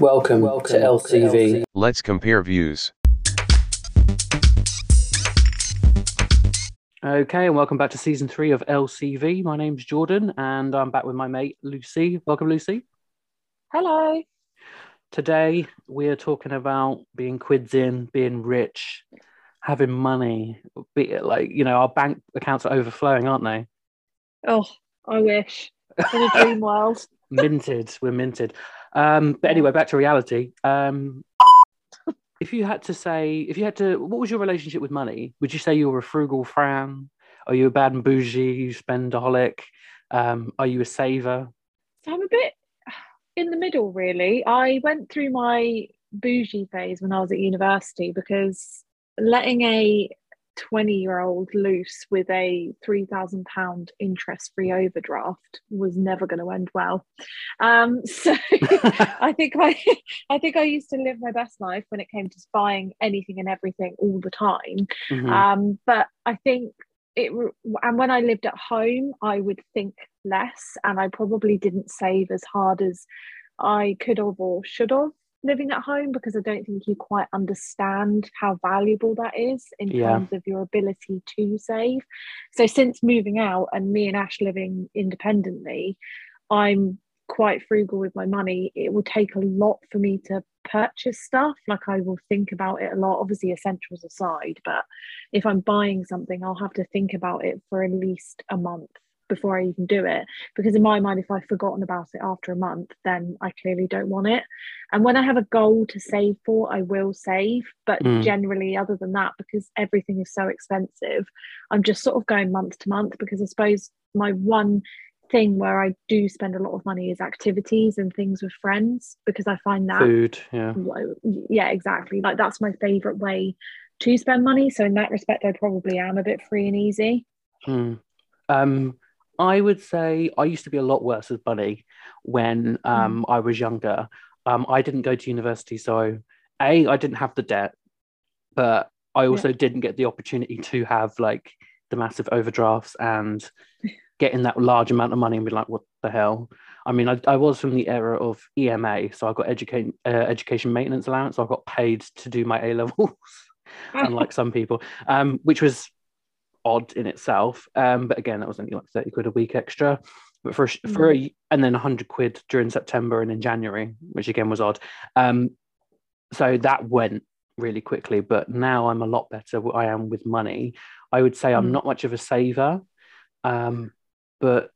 Welcome, welcome to LCV. Let's compare views. Okay, and welcome back to season three of LCV. My name's Jordan, and I'm back with my mate Lucy. Welcome, Lucy. Hello. Today we are talking about being quids in, being rich, having money. Be like you know, our bank accounts are overflowing, aren't they? Oh, I wish. In a dream world. minted. We're minted. Um, but anyway, back to reality. Um, if you had to say, if you had to, what was your relationship with money? Would you say you were a frugal Fran? Are you a bad and bougie? You spendaholic? Um, are you a saver? So I'm a bit in the middle, really. I went through my bougie phase when I was at university because letting a 20 year old loose with a 3000 pound interest free overdraft was never going to end well. Um, so i think i i think i used to live my best life when it came to buying anything and everything all the time. Mm-hmm. um, but i think it and when i lived at home i would think less and i probably didn't save as hard as i could have or should have living at home because I don't think you quite understand how valuable that is in yeah. terms of your ability to save. So since moving out and me and Ash living independently, I'm quite frugal with my money. It will take a lot for me to purchase stuff. Like I will think about it a lot, obviously essentials aside, but if I'm buying something, I'll have to think about it for at least a month before I even do it. Because in my mind, if I've forgotten about it after a month, then I clearly don't want it. And when I have a goal to save for, I will save. But mm. generally, other than that, because everything is so expensive, I'm just sort of going month to month because I suppose my one thing where I do spend a lot of money is activities and things with friends because I find that food, yeah, yeah, exactly. Like that's my favorite way to spend money. So in that respect, I probably am a bit free and easy. Mm. Um, I would say I used to be a lot worse with money when um, mm. I was younger. Um, I didn't go to university, so a I didn't have the debt, but I also yeah. didn't get the opportunity to have like the massive overdrafts and getting that large amount of money and be like, what the hell? I mean, I, I was from the era of EMA, so I got education uh, education maintenance allowance. So I got paid to do my A levels, unlike some people, um, which was odd in itself. Um, but again, that was only like 30 quid a week extra. But for, mm. for a, and then 100 quid during September and in January, which again was odd. Um, so that went really quickly. But now I'm a lot better I am with money. I would say I'm mm. not much of a saver. Um, but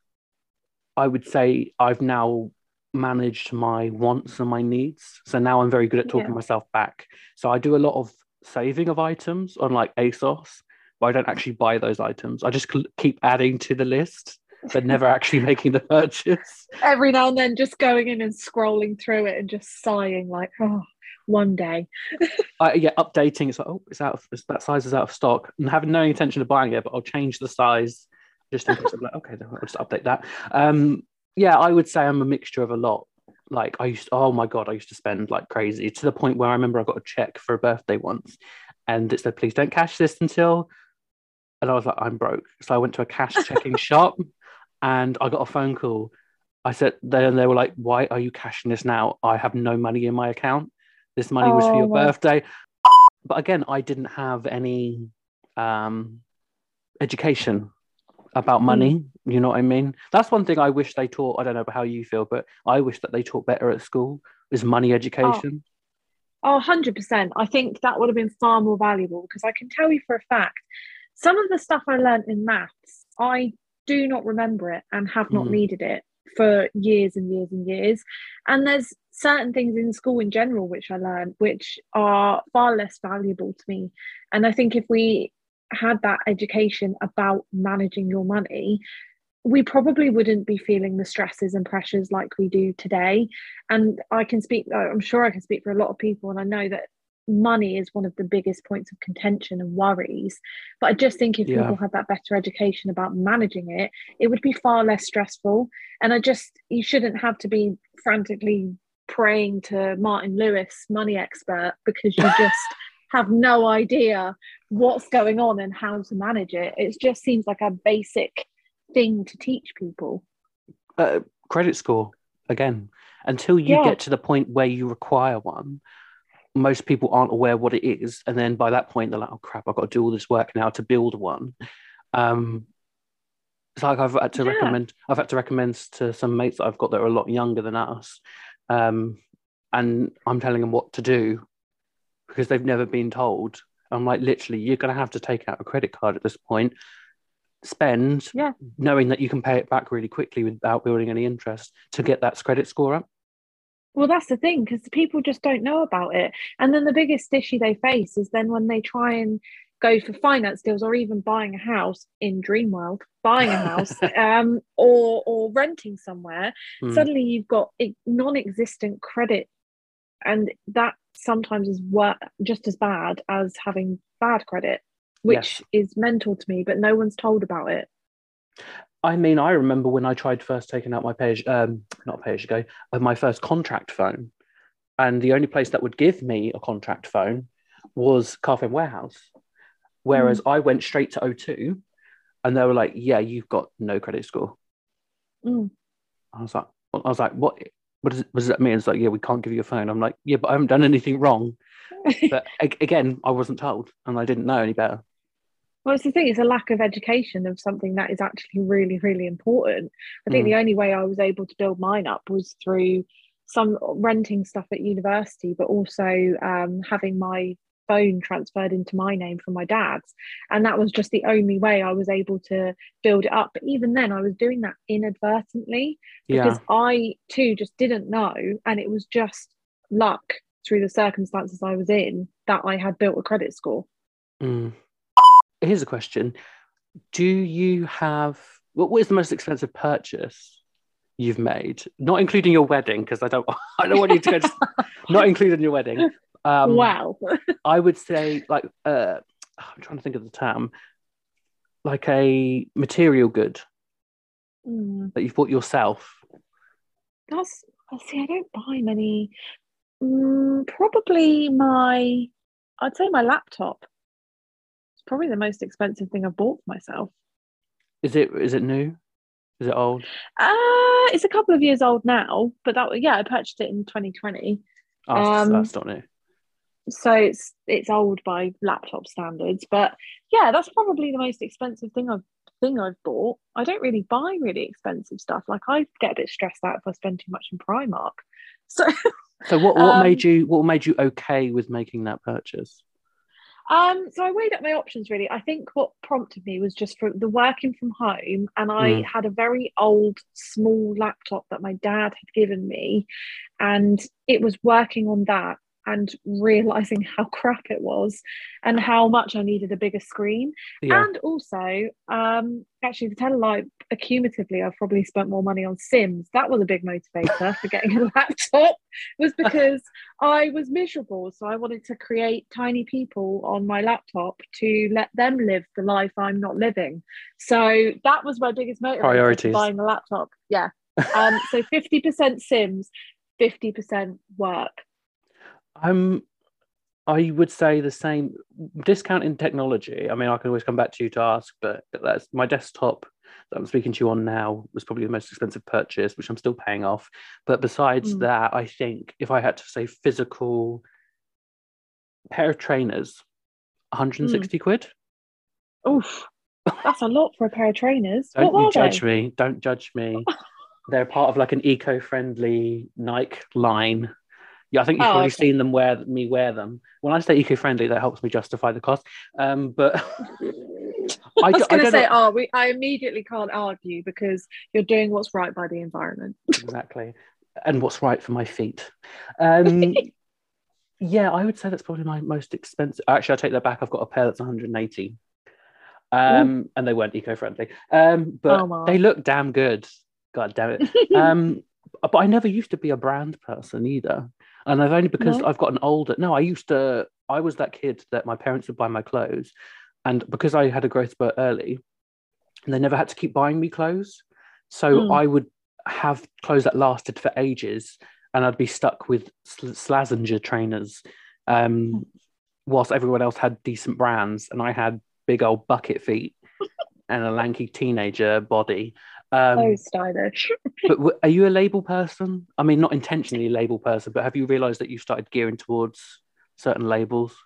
I would say I've now managed my wants and my needs. So now I'm very good at talking yeah. myself back. So I do a lot of saving of items on like ASOS but I don't actually buy those items. I just keep adding to the list, but never actually making the purchase. Every now and then, just going in and scrolling through it and just sighing, like, oh, one day. I, yeah, updating. It's like, oh, it's out of that size is out of stock, and having no intention of buying it, but I'll change the size just in case. I'm like, okay, I'll just update that. Um, yeah, I would say I'm a mixture of a lot. Like I used, to, oh my god, I used to spend like crazy to the point where I remember I got a check for a birthday once, and it said, please don't cash this until and I was like, I'm broke. So I went to a cash checking shop and I got a phone call. I said, then they were like, why are you cashing this now? I have no money in my account. This money oh, was for your oh, birthday. But again, I didn't have any um, education about money. Mm. You know what I mean? That's one thing I wish they taught. I don't know how you feel, but I wish that they taught better at school is money education. Oh, oh 100%. I think that would have been far more valuable because I can tell you for a fact some of the stuff I learned in maths, I do not remember it and have not mm. needed it for years and years and years. And there's certain things in school in general which I learned which are far less valuable to me. And I think if we had that education about managing your money, we probably wouldn't be feeling the stresses and pressures like we do today. And I can speak, I'm sure I can speak for a lot of people, and I know that money is one of the biggest points of contention and worries. But I just think if yeah. people had that better education about managing it, it would be far less stressful. And I just, you shouldn't have to be frantically praying to Martin Lewis, money expert, because you just have no idea what's going on and how to manage it. It just seems like a basic thing to teach people. Uh, credit score again until you Yeah. get to the point where you require one. Most people aren't aware what it is, and then by that point they're like, "Oh crap, I've got to do all this work now to build one." Um, it's like I've had to Yeah. recommend. I've had to recommend to some mates that I've got that are a lot younger than us, um, and I'm telling them what to do because they've never been told. I'm like, literally, you're going to have to take out a credit card at this point, spend, Yeah. knowing that you can pay it back really quickly without building any interest to get that credit score up. Well, that's the thing because people just don't know about it. And then the biggest issue they face is then when they try and go for finance deals or even buying a house in Dreamworld, buying a house um, or or renting somewhere, Hmm. suddenly you've got non-existent credit, and that sometimes is wor- just as bad as having bad credit, which is mental to me. But no one's told about it. I mean, I remember when I tried first taking out my page, um, not page ago, uh, my first contract phone, and the only place that would give me a contract phone was Carphone Warehouse. Whereas I went straight to O2, and they were like, "Yeah, you've got no credit score." Mm. I was like, I was like, what? What, does, what does that mean? It's like, yeah, we can't give you a phone. I'm like, yeah, but I haven't done anything wrong. But again, I wasn't told, and I didn't know any better. Well, it's the thing, it's a lack of education of something that is actually really, really important. I think Mm. the only way I was able to build mine up was through some renting stuff at university, but also um, having my phone transferred into my name from my dad's. And that was just the only way I was able to build it up. But even then, I was doing that inadvertently because Yeah, I too just didn't know. And it was just luck through the circumstances I was in that I had built a credit score. Mm. Here's a question: Do you have what is the most expensive purchase you've made? Not including your wedding, because I don't I don't want you to go. To, not including your wedding. Um, wow. I would say like uh, I'm trying to think of the term, like a material good Mm, that you've bought yourself. that's I see. I don't buy many. Mm, probably my. I'd say my laptop. Probably the most expensive thing I've bought for myself. Is it is it new? Is it old? Uh it's a couple of years old now, but that yeah, I purchased it in 2020. Oh, that's- Um, that's not new. So it's it's old by laptop standards, but yeah, that's probably the most expensive thing I've thing I've bought. I don't really buy really expensive stuff. Like I get a bit stressed out if I spend too much in Primark. So So what what um, made you what made you okay with making that purchase? Um, so I weighed up my options really. I think what prompted me was just for the working from home, and I Mm. had a very old, small laptop that my dad had given me, and it was working on that and realizing how crap it was and how much I needed a bigger screen. Yeah. And also, um, actually, to tell a lie, accumulatively, I've probably spent more money on Sims. That was a big motivator for getting a laptop, was because I was miserable. So I wanted to create tiny people on my laptop to let them live the life I'm not living. So that was my biggest motivator Priorities. buying a laptop. Yeah. Um, so 50% Sims, 50% work. Um, I would say the same. Discounting technology. I mean, I can always come back to you to ask, but that's my desktop that I'm speaking to you on now was probably the most expensive purchase, which I'm still paying off. But besides Mm. that, I think if I had to say physical pair of trainers, 160 quid. Oof. That's a lot for a pair of trainers. Don't what you judge they? me. Don't judge me. They're part of like an eco-friendly Nike line. Yeah, I think you've Oh, probably okay. seen them wear me wear them. When I say eco-friendly, that helps me justify the cost. Um, but I I, was going to say, know oh, we, I immediately can't argue because you're doing what's right by the environment. exactly, and what's right for my feet. Um, yeah, I would say that's probably my most expensive. Actually, I take that back. I've got a pair that's 180, um, and they weren't eco-friendly. Um, but Oh, my. they look damn good. God damn it. um, but I never used to be a brand person either, and I've only because No? I've gotten older. No, I used to. I was that kid that my parents would buy my clothes, and because I had a growth spurt early, and they never had to keep buying me clothes, so Mm. I would have clothes that lasted for ages, and I'd be stuck with Sl- Slazenger trainers, um, whilst everyone else had decent brands, and I had big old bucket feet and a lanky teenager body. Um, so stylish. but w- are you a label person? I mean, not intentionally a label person, but have you realised that you've started gearing towards certain labels?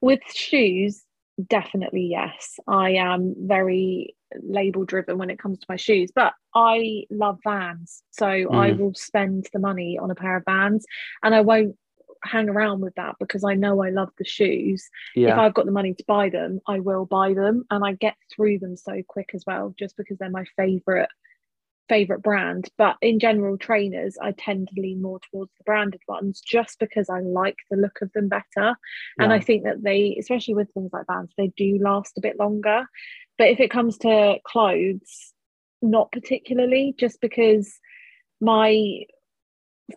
With shoes, definitely yes. I am very label driven when it comes to my shoes, but I love vans. So I Mm. will spend the money on a pair of vans and I won't hang around with that because I know I love the shoes. If I've got the money to buy them, I will buy them and I get through them so quick as well, just because they're my favorite favorite brand. But in general, trainers, I tend to lean more towards the branded ones just because I like the look of them better. And I think that they, especially with things like Vans, they do last a bit longer. But if it comes to clothes, not particularly, just because my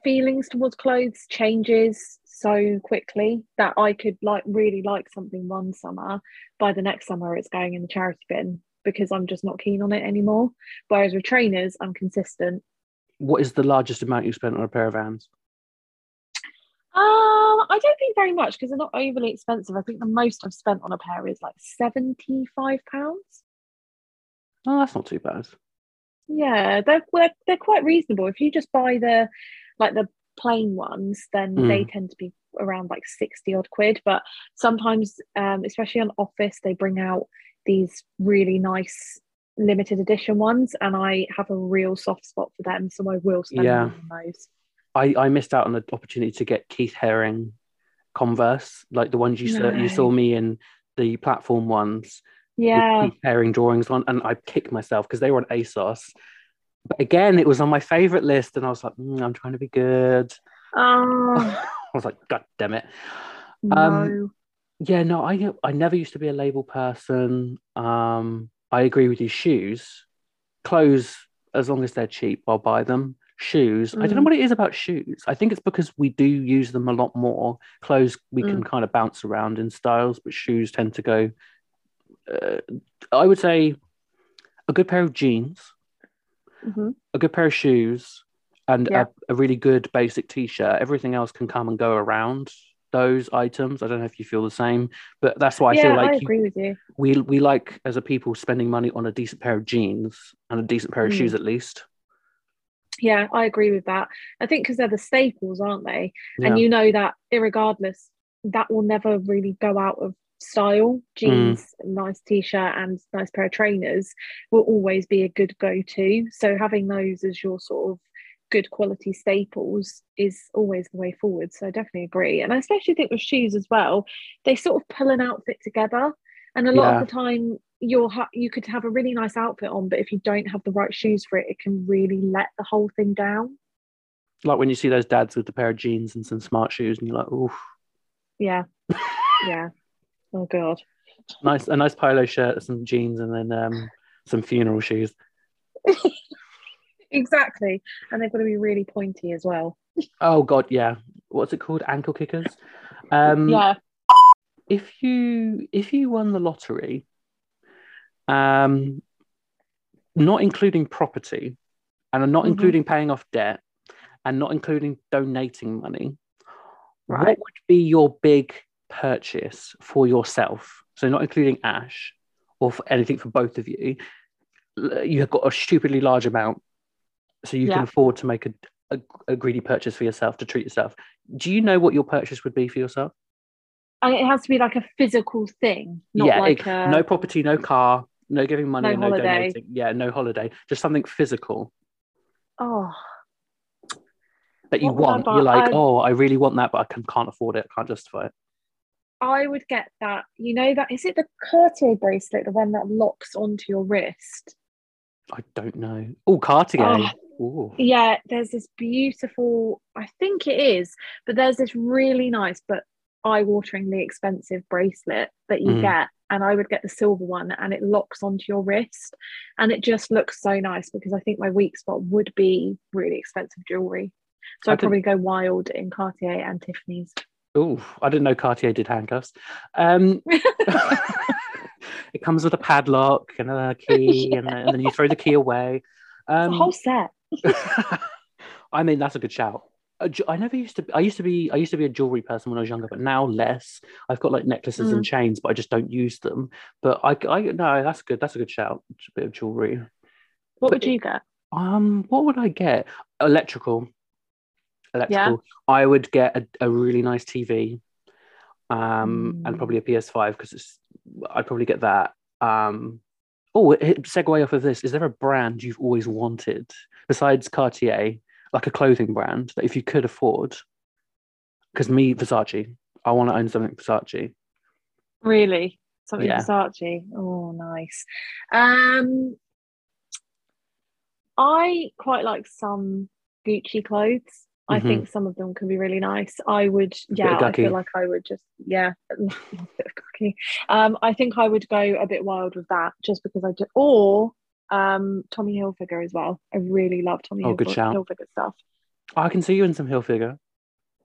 feelings towards clothes changes so quickly that I could like really like something one summer, by the next summer it's going in the charity bin because I'm just not keen on it anymore. Whereas with trainers, I'm consistent. What is the largest amount you spent on a pair of Vans? Um, I don't think very much because they're not overly expensive. I think the most I've spent on a pair is like seventy-five pounds. Oh, that's not too bad. Yeah, they're, they're they're quite reasonable. If you just buy the like the plain ones, then they tend to be around like 60 odd quid. But sometimes, um, especially on office, they bring out these really nice limited edition ones, and I have a real soft spot for them, so I will spend Yeah. money on those. I, I missed out on the opportunity to get Keith Haring Converse, like the ones you saw you saw me in the platform ones. Yeah, Keith Haring drawings on, and I kicked myself because they were on ASOS. But again, it was on my favorite list, and I was like, "Mm, I'm trying to be good. oh I was like, God damn it. no, Yeah, no, I I never used to be a label person. Um, I agree with you. Shoes, clothes, as long as they're cheap, I'll buy them. Shoes, I don't know Mm. what it is about shoes. I think it's because we do use them a lot more. Clothes, we can Mm. kind of bounce around in styles, but shoes tend to go. Uh, I would say a good pair of jeans, Mhm. a good pair of shoes, and Yeah. a, a really good basic t-shirt. Everything else can come and go around those items. I don't know if you feel the same, but that's why I yeah, feel I like you, agree with you. we we like as a people spending money on a decent pair of jeans and a decent pair of Mm. shoes at least. Yeah, I agree with that. I think because they're the staples, aren't they? Yeah. And you know that, irregardless, that will never really go out of style. Hmm. Jeans, nice t-shirt, and nice pair of trainers will always be a good go-to. So having those as your sort of good quality staples is always the way forward. So I definitely agree. And I especially think with shoes as well, they sort of pull an outfit together. And a lot Yeah. of the time, you'll ha- you could have a really nice outfit on, but if you don't have the right shoes for it, it can really let the whole thing down. like when you see those dads with a pair of jeans and some smart shoes, and you're like, "Ooh, Yeah. yeah. Oh god. nice a nice polo shirt, some jeans, and then um, some funeral shoes." Exactly. And they've got to be really pointy as well. Oh God, yeah. What's it called? Ankle kickers. Um, yeah. if you if you won the lottery, um, not including property, and not Mhm. including paying off debt, and not including donating money, Right. what would be your big purchase for yourself? So not including Ash or for anything for both of you. You have got a stupidly large amount, so you Yeah. can afford to make a, a, a greedy purchase for yourself to treat yourself. Do you know what your purchase would be for yourself? And it has to be like a physical thing, not yeah, like it- a no property, no car, no giving money, No no donating. Yeah, no holiday, just something physical oh that you What want. You're like, I- oh, I really want that, but I can, can't afford it. I can't justify it. I would get that. You know that is it the Cartier bracelet, the one that locks onto your wrist? I don't know. Oh, Cartier. Oh. Yeah, there's this beautiful, I think it is, but there's this really nice but eye-wateringly expensive bracelet that you Mm. get. And I would get the silver one and it locks onto your wrist. And it just looks so nice because I think my weak spot would be really expensive jewelry. So I I'd probably go wild in Cartier and Tiffany's. Ooh, I didn't know Cartier did handcuffs. Um, it comes with a padlock and a key, and, then- and then you throw the key away. Um, whole set. I mean, that's a good shout. I never used to. I used to be. I used to be a jewelry person when I was younger, but now less. I've got like necklaces and chains, but I just don't use them. But I, I no, that's good. That's a good shout. A bit of jewelry. What But would you get? Um, what would I get? Electrical. Electrical. I would get a, a really nice TV. Um, and Mm. probably a PS5 because it's I'd probably get that. Um, oh, segue off of this. Is there a brand you've always wanted besides Cartier, like a clothing brand that if you could afford? Because me, Versace. I want to own something Versace. Really? Something Yeah. Versace. Oh, nice. Um, I quite like some Gucci clothes. I Mhm. think some of them can be really nice. I would, yeah, I feel like I would just, yeah, a bit of cocky. Um, I think I would go a bit wild with that just because I do, or um, Tommy Hilfiger as well. I really love Tommy Oh, good Hilfiger, shout. Hilfiger stuff. I can see you in some Hilfiger.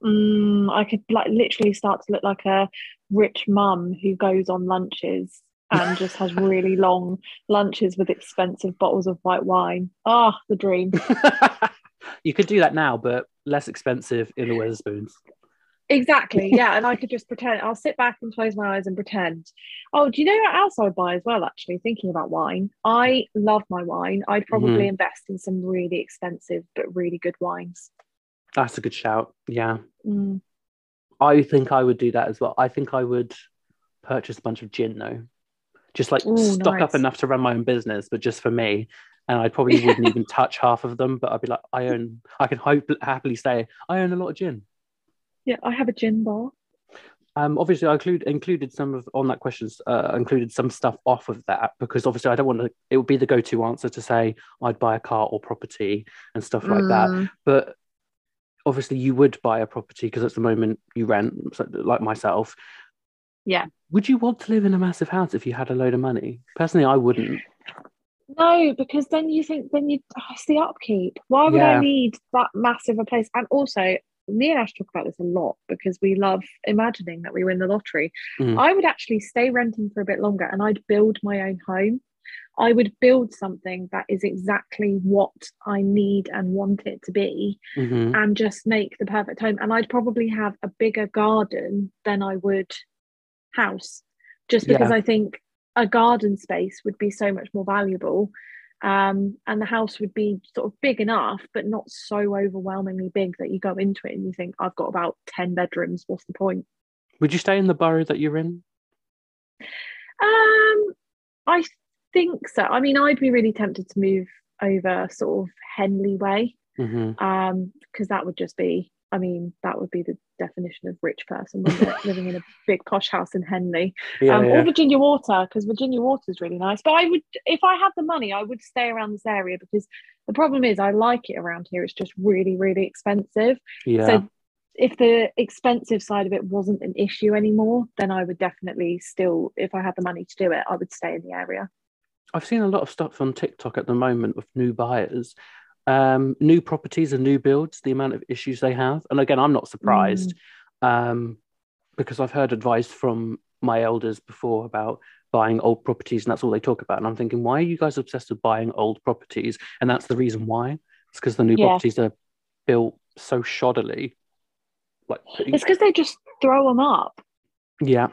Mm, I could like literally start to look like a rich mum who goes on lunches and just has really long lunches with expensive bottles of white wine. Ah, the dream. you could do that now, but less expensive in the Wetherspoons. Exactly. Yeah. And I could just pretend I'll sit back and close my eyes and pretend. Oh, do you know what else I would buy as well, actually? Thinking about wine. I love my wine. I'd probably invest in some really expensive but really good wines. That's a good shout. Yeah. Mm. I think I would do that as well. I think I would purchase a bunch of gin though. Just like Ooh, stock up enough to run my own business, but just for me. And I probably wouldn't even touch half of them, but I'd be like, I own, I can hope, happily say, I own a lot of gin. Yeah, I have a gin bar. Um, obviously, I include, included some of on that questions, uh, included some stuff off of that because obviously I don't want to. It would be the go-to answer to say I'd buy a car or property and stuff like that. Mm. But obviously, you would buy a property because at the moment you rent, like myself. Yeah. Would you want to live in a massive house if you had a load of money? Personally, I wouldn't. No, because then you think then you oh, it's the upkeep. Why would Yeah. I need that massive a place? And also, me and Ash talk about this a lot because we love imagining that we win the lottery. Mm. I would actually stay renting for a bit longer and I'd build my own home. I would build something that is exactly what I need and want it to be Mhm. and just make the perfect home. And I'd probably have a bigger garden than I would house, just because Yeah. I think a garden space would be so much more valuable. Um, and the house would be sort of big enough, but not so overwhelmingly big that you go into it and you think, I've got about 10 bedrooms. What's the point? Would you stay in the borough that you're in? Um, I think so. I mean, I'd be really tempted to move over sort of Henley way. hmm um because that would just be i mean that would be the definition of rich person living in a big posh house in henley. Yeah, um, yeah. or virginia water because virginia water is really nice. But i would if i had the money i would stay around this area because the problem is i like it around here. It's just really really expensive. Yeah. so if the expensive side of it wasn't an issue anymore then i would definitely still if i had the money to do it i would stay in the area. I've seen a lot of stuff on TikTok at the moment with new buyers, um, new properties and new builds, the amount of issues they have. And again, I'm not surprised um, because I've heard advice from my elders before about buying old properties and that's all they talk about. And I'm thinking, why are you guys obsessed with buying old properties? And that's the reason why. It's because the new Yeah. properties are built so shoddily. Like, it's because they just throw them up yeah,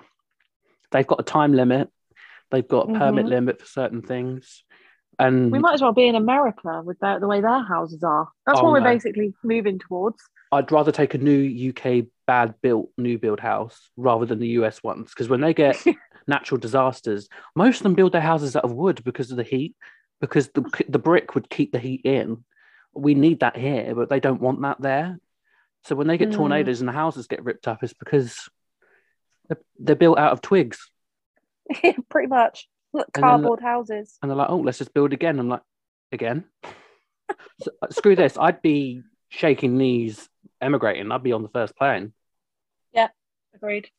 they've got a time limit. They've got a permit Mhm. limit for certain things. And We might as well be in America with their, the way their houses are. That's Oh, what we're no. basically moving towards. I'd rather take a new UK bad built new build house rather than the US ones because when they get natural disasters, most of them build their houses out of wood because of the heat, because the the brick would keep the heat in. We need that here, but they don't want that there. So when they get Mm. tornadoes and the houses get ripped up, it's because they're, they're built out of twigs, Pretty much. Look, And then- cardboard houses. and they're like, "Oh, let's just build again." I'm like, "Again? so, uh, screw this! I'd be shaking knees, emigrating. I'd be on the first plane." Yeah, agreed.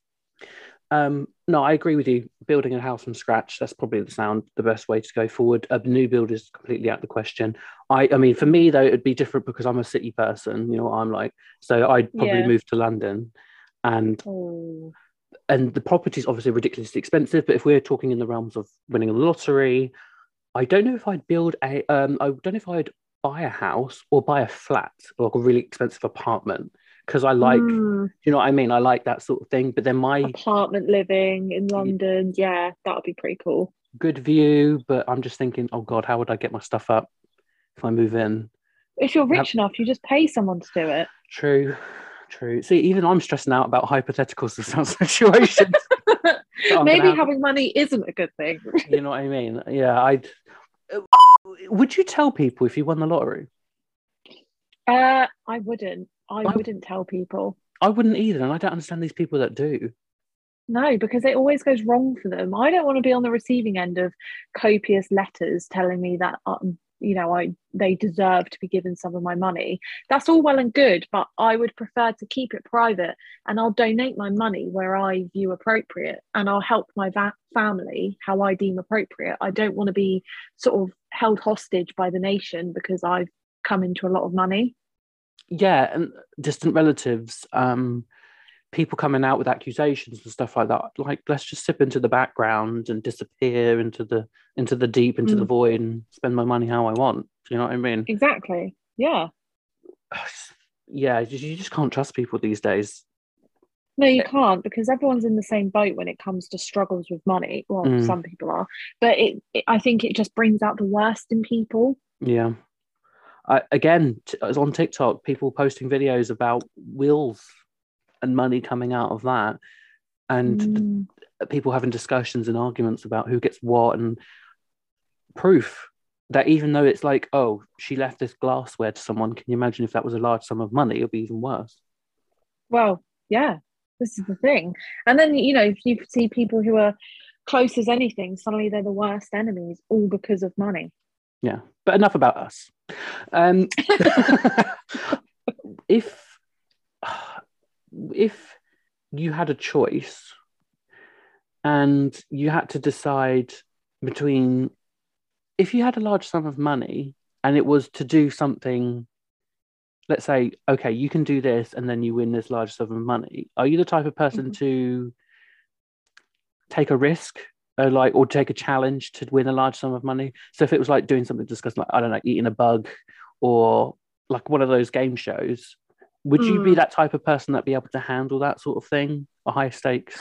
Um, no, I agree with you. Building a house from scratch, that's probably the sound the best way to go forward. A new build is completely out of the question. I I mean, for me though, it'd be different because I'm a city person, you know what I'm like. So I'd probably Yeah. move to London and Oh, and the property's obviously ridiculously expensive, but if we're talking in the realms of winning a lottery, I don't know if I'd build a um I don't know if I'd buy a house or buy a flat or like a really expensive apartment because I like Mm, you know what I mean? I like that sort of thing. But then my apartment living in London. Yeah, that would be pretty cool. good view, but I'm just thinking, oh God, how would I get my stuff up? if I move in. If you're rich enough, you just pay someone to do it. True, true. See, even I'm stressing out about hypotheticals hypothetical situations. Maybe have... having money isn't a good thing. you know what I mean? Yeah, I'd. Would you tell people if you won the lottery? Uh, I wouldn't. I, I wouldn't tell people. I wouldn't either, and I don't understand these people that do. No, because it always goes wrong for them. I don't want to be on the receiving end of copious letters telling me that um, you know I they deserve to be given some of my money. That's all well and good, but I would prefer to keep it private, and I'll donate my money where I view appropriate, and I'll help my va- family how I deem appropriate. I don't want to be sort of held hostage by the nation because I've come into a lot of money. Yeah, and distant relatives. Um, people coming out with accusations and stuff like that like let's just sip into the background and disappear into the into the deep into mm. the void and spend my money how i want. You know what i mean? Exactly. Yeah. Yeah you just can't trust people these days. No you can't because everyone's in the same boat when it comes to struggles with money. Well mm. some people are. But it, it, i think it just brings out the worst in people. Yeah. I, again t- on tiktok people posting videos about wills and money coming out of that. And mm. people having discussions and arguments about who gets what and proof that even though it's like oh she left this glassware to someone can you imagine if that was a large sum of money it would be even worse. Well yeah this is the thing. And then you know if you see people who are close as anything suddenly they're the worst enemies all because of money. Yeah but enough about us. Um if if you had a choice and you had to decide between if you had a large sum of money and it was to do something let's say okay you can do this and then you win this large sum of money are you the type of person mm-hmm. to take a risk or like or take a challenge to win a large sum of money so if it was like doing something disgusting like i don't know eating a bug or like one of those game shows would you be hmm. that type of person that be able to handle that sort of thing, a high stakes?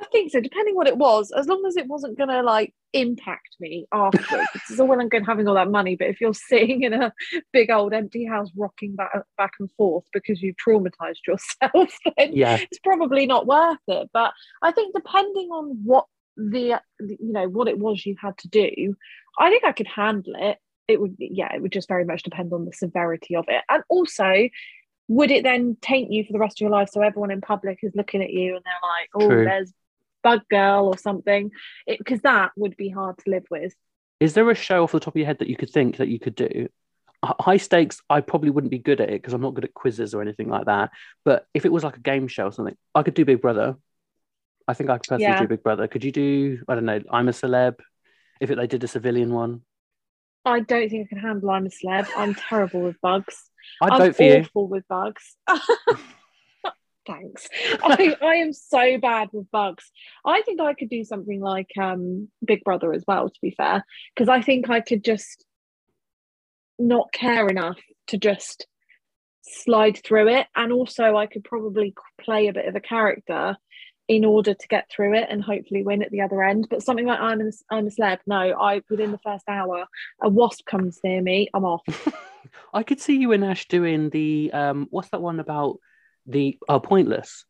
I think so, depending what it was, as long as it wasn't gonna like impact me afterwards. it's all well and good having all that money, but if you're sitting in a big old empty house rocking back back and forth because you've traumatized yourself, then yeah. it's probably not worth it. But I think depending on what the you know what it was you had to do, I think I could handle it it would yeah it would just very much depend on the severity of it. And also would it then taint you for the rest of your life? So everyone in public is looking at you and they're like oh True. there's bug girl or something. Because that would be hard to live with. Is there a show off the top of your head that you could think that you could do? High stakes i probably wouldn't be good at it because i'm not good at quizzes or anything like that. But if it was like a game show or something i could do big brother. I think i could personally yeah. do big brother. Could you do i don't know i'm a celeb? If it, they did a civilian one I don't think I can handle I'm a celeb. I'm terrible with bugs. I'd I'm vote for awful you. with bugs. Thanks. I, I am so bad with bugs. I think I could do something like um, Big Brother as well, to be fair, because I think I could just not care enough to just slide through it. And also, I could probably play a bit of a character in order to get through it and hopefully win at the other end. But something like I'm a, I'm a celeb, no, I within the first hour, a wasp comes near me, I'm off. I could see you and Ash doing the um, what's that one about the uh, pointless.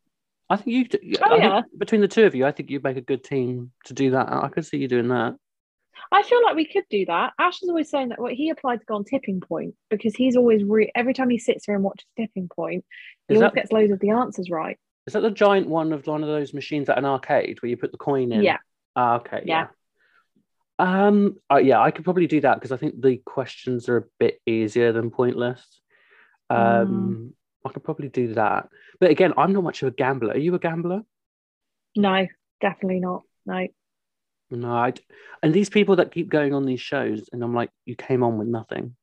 I think you, oh, yeah. between the two of you, I think you'd make a good team to do that. I could see you doing that. I feel like we could do that. Ash is always saying that well, he applied to go on Tipping Point because he's always re- every time he sits here and watches Tipping Point, he is always that... gets loads of the answers right. Is that the giant one of one of those machines at an arcade where you put the coin in? Yeah. Ah, okay. Yeah. yeah. Um. Uh, yeah, I could probably do that because I think the questions are a bit easier than pointless. Um. Mm. I could probably do that, but again, I'm not much of a gambler. Are you a gambler? No, definitely not. No. No, I, and these people that keep going on these shows, and I'm like, you came on with nothing.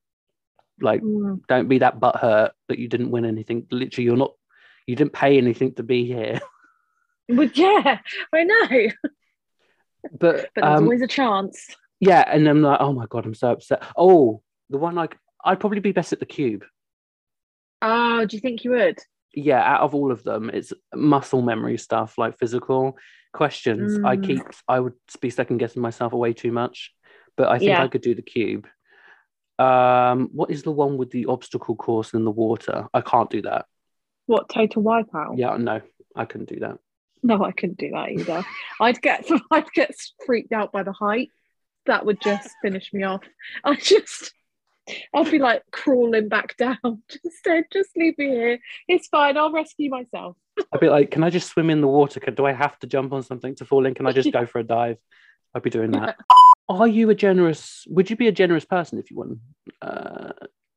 Like, mm. don't be that butthurt that you didn't win anything. Literally, you're not you didn't pay anything to be here. But yeah, I know. But but there's um, always a chance. Yeah, and I'm like, oh my god, I'm so upset. Oh, the one like I'd probably be best at the cube. Oh, do you think you would? Yeah, out of all of them, it's muscle memory stuff, like physical questions. Mm. I keep I would be second guessing myself way too much, but I think yeah. I could do the cube. Um, what is the one with the obstacle course in the water? I can't do that. What total wipeout? Yeah, no, I couldn't do that. No, I couldn't do that either. I'd get I'd get freaked out by the height. That would just finish me off. I just I'd be like crawling back down. Just said, just leave me here. It's fine. I'll rescue myself. I'd be like, can I just swim in the water? Can, do I have to jump on something to fall in? Can I just go for a dive? I'd be doing that. Are you a generous? Would you be a generous person if you won uh,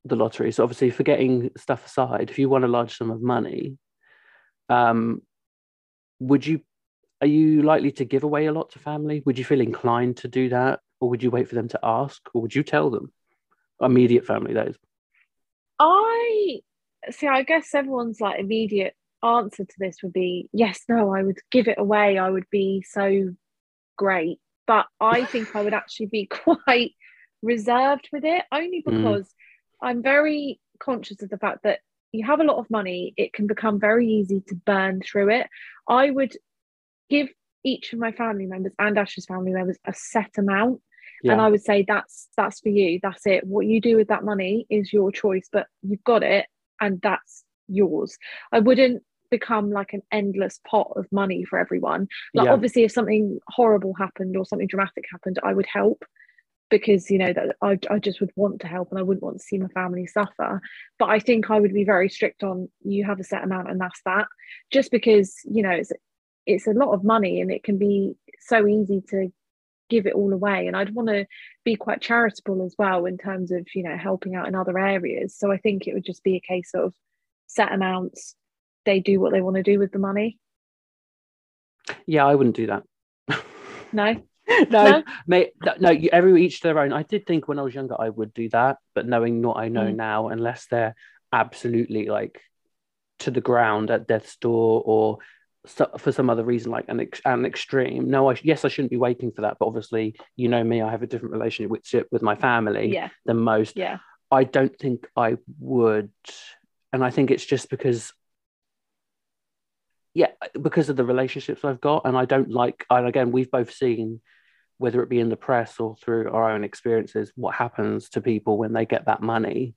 the lottery? So obviously, forgetting stuff aside, if you won a large sum of money, um, would you? Are you likely to give away a lot to family? Would you feel inclined to do that, or would you wait for them to ask, or would you tell them? Immediate family, that is. I see. I guess everyone's like immediate answer to this would be yes, no. I would give it away. I would be so great but I think I would actually be quite reserved with it only mm. because mm. I'm very conscious of the fact that you have a lot of money, it can become very easy to burn through it. I would give each of my family members and Ash's family members a set amount. Yeah. And I would say that's that's for you. That's it. What you do with that money is your choice, but you've got it and that's yours. I wouldn't become like an endless pot of money for everyone. Like yeah. obviously if something horrible happened or something dramatic happened, I would help because you know that I, I just would want to help and I wouldn't want to see my family suffer. But I think I would be very strict on you have a set amount and that's that. Just because, you know, it's it's a lot of money and it can be so easy to give it all away and i'd want to be quite charitable as well in terms of you know helping out in other areas so i think it would just be a case of set amounts they do what they want to do with the money. Yeah, I wouldn't do that. No. no, mate, no. You, every each their own. I did think when I was younger I would do that, but knowing what I know mm. now, unless they're absolutely like to the ground at death's door or so, for some other reason, like an ex, an extreme. No, I yes, I shouldn't be waiting for that. But obviously, you know me, I have a different relationship with with my family yeah. than most. Yeah, I don't think I would, and I think it's just because yeah, because of the relationships I've got, and I don't like. And again, we've both seen, whether it be in the press or through our own experiences, what happens to people when they get that money,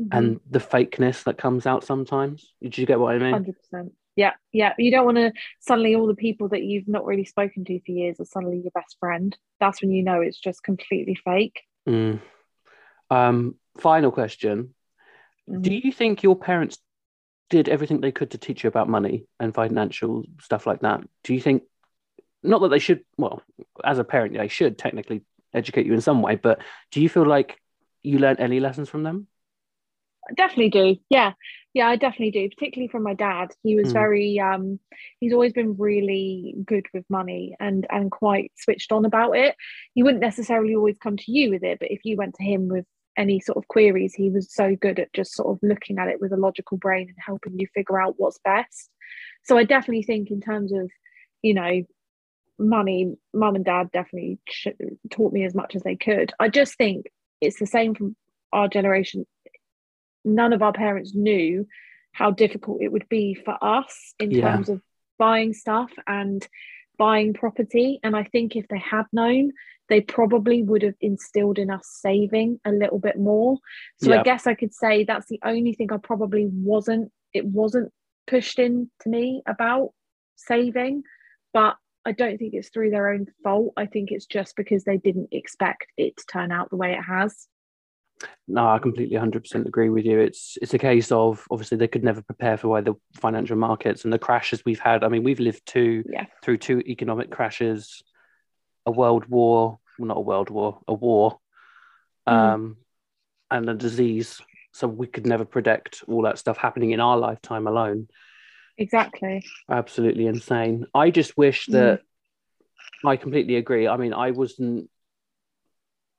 mm-hmm. and the fakeness that comes out sometimes. Did you get what I mean? Hundred percent. Yeah, yeah. You don't want to suddenly all the people that you've not really spoken to for years are suddenly your best friend. That's when you know it's just completely fake. Mm. Um, final question: mm-hmm. Do you think your parents did everything they could to teach you about money and financial stuff like that. Do you think, not that they should, well, as a parent, they should technically educate you in some way, but do you feel like you learned any lessons from them? I definitely do. Yeah. Yeah, I definitely do, particularly from my dad. He was mm. very um he's always been really good with money and and quite switched on about it. He wouldn't necessarily always come to you with it, but if you went to him with any sort of queries, he was so good at just sort of looking at it with a logical brain and helping you figure out what's best. So I definitely think, in terms of, you know, money, mum and dad definitely taught me as much as they could. I just think it's the same from our generation. None of our parents knew how difficult it would be for us in yeah. terms of buying stuff and buying property. And I think if they had known, they probably would have instilled in us saving a little bit more. So yeah. I guess I could say that's the only thing I probably wasn't, it wasn't pushed in to me about saving. But I don't think it's through their own fault. I think it's just because they didn't expect it to turn out the way it has. No, I completely 100% agree with you. It's it's a case of obviously they could never prepare for why the financial markets and the crashes we've had. I mean, we've lived two yeah. through two economic crashes, a world war, well, not a world war, a war, mm. um, and a disease. So we could never predict all that stuff happening in our lifetime alone. Exactly. Absolutely insane. I just wish that mm. I completely agree. I mean, I wasn't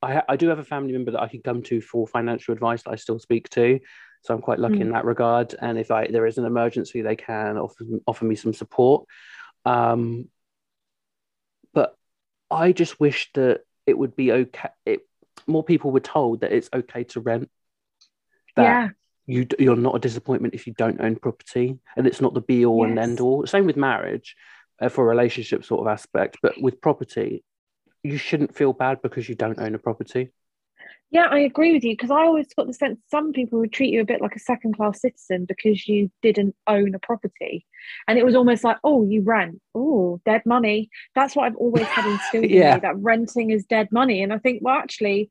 I, I do have a family member that I can come to for financial advice that I still speak to. So I'm quite lucky mm. in that regard. And if I there is an emergency, they can offer, offer me some support. Um, but I just wish that it would be okay. It, more people were told that it's okay to rent. That yeah. You, you're not a disappointment if you don't own property, and it's not the be all yes. and end all. Same with marriage, uh, for a relationship sort of aspect, but with property, you shouldn't feel bad because you don't own a property. Yeah, I agree with you because I always got the sense some people would treat you a bit like a second class citizen because you didn't own a property. And it was almost like, oh, you rent. Oh, dead money. That's what I've always had instilled in Yeah. me that renting is dead money. And I think, well, actually,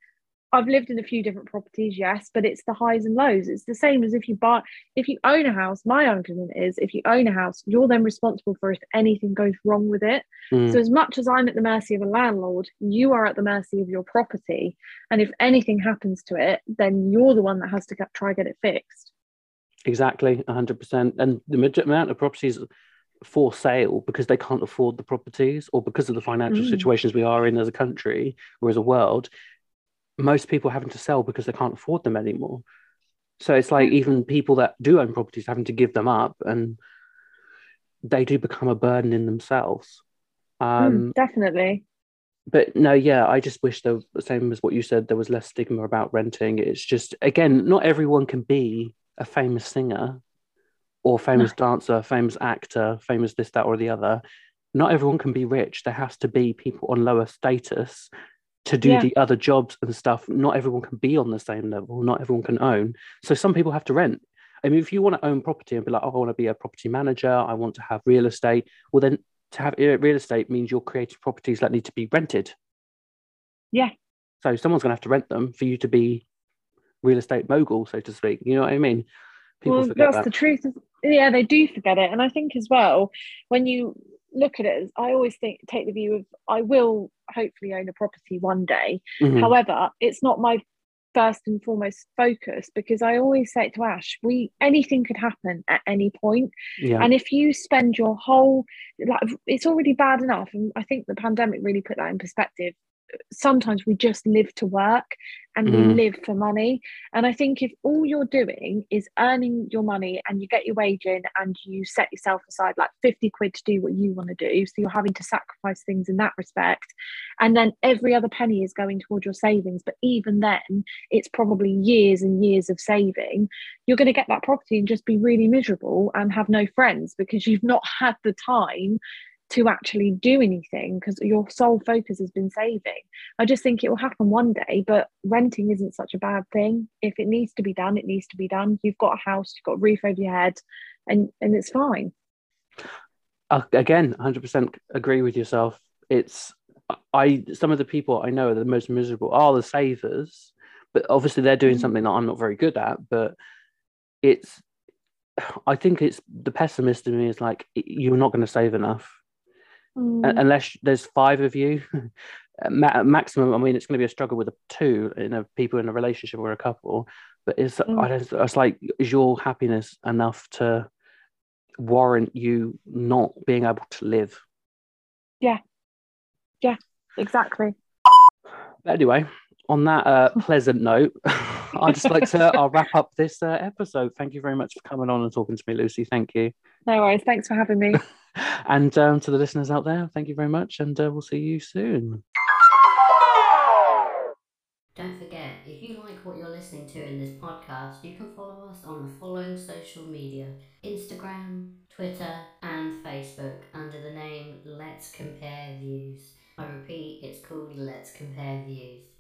I've lived in a few different properties, yes, but it's the highs and lows. It's the same as if you buy, if you own a house. My argument is if you own a house, you're then responsible for if anything goes wrong with it. Mm, So, as much as I'm at the mercy of a landlord, you are at the mercy of your property. And if anything happens to it, then you're the one that has to get, try get it fixed. exactly, 100%. And the amount of properties for sale because they can't afford the properties or because of the financial Mm. situations we are in as a country or as a world, most people having to sell because they can't afford them anymore. So it's like even people that do own properties having to give them up and they do become a burden in themselves. Um, Mm, definitely. but no, yeah, I just wish the same as what you said, there was less stigma about renting. It's just, again, not everyone can be a famous singer or famous dancer, famous actor, famous this, that, or the other. Not everyone can be rich. There has to be people on lower status to do Yeah. the other jobs and stuff. Not everyone can be on the same level. Not everyone can own. So some people have to rent. I mean, if you want to own property and be like, oh, I want to be a property manager, I want to have real estate, well, then to have real estate means you're creating properties that need to be rented. Yeah. So someone's going to have to rent them for you to be real estate mogul, so to speak. You know what I mean? People well, that's that. the truth. Yeah, they do forget it. And I think as well, when you look at it, as I always think take the view of I will hopefully own a property one day. Mhm. However, it's not my first and foremost focus because I always say it to Ash, we anything could happen at any point. yeah. And if you spend your whole like it's already bad enough, and I think the pandemic really put that in perspective. Sometimes we just live to work and we Mm. live for money. And I think if all you're doing is earning your money and you get your wage in and you set yourself aside like 50 quid to do what you want to do, so you're having to sacrifice things in that respect. And then every other penny is going towards your savings. But even then, it's probably years and years of saving. You're going to get that property and just be really miserable and have no friends because you've not had the time to actually do anything because your sole focus has been saving. I just think it will happen one day, but renting isn't such a bad thing. If it needs to be done, it needs to be done. You've got a house, you've got a roof over your head, and and it's fine. uh, again 100% agree with yourself it's i some of the people i know are the most miserable are the savers but obviously they're doing Mhm. something that i'm not very good at but it's i think it's the pessimist in me is like you're not going to save enough Mm. Unless there's five of you Ma- maximum i mean it's going to be a struggle with a two you know people in a relationship or a couple but it's Mm. i don't it's like is your happiness enough to warrant you not being able to live Yeah. Yeah, Exactly. But anyway, on that uh, pleasant note, I'd just like to I'll wrap up this uh, episode. Thank you very much for coming on and talking to me, Lucy. Thank you. No worries. Thanks for having me. And um, to the listeners out there, thank you very much, and uh, we'll see you soon. Don't forget, if you like what you're listening to in this podcast, you can follow us on the following social media Instagram, Twitter, and Facebook under the name Let's Compare Views. I repeat, it's called Let's Compare Views.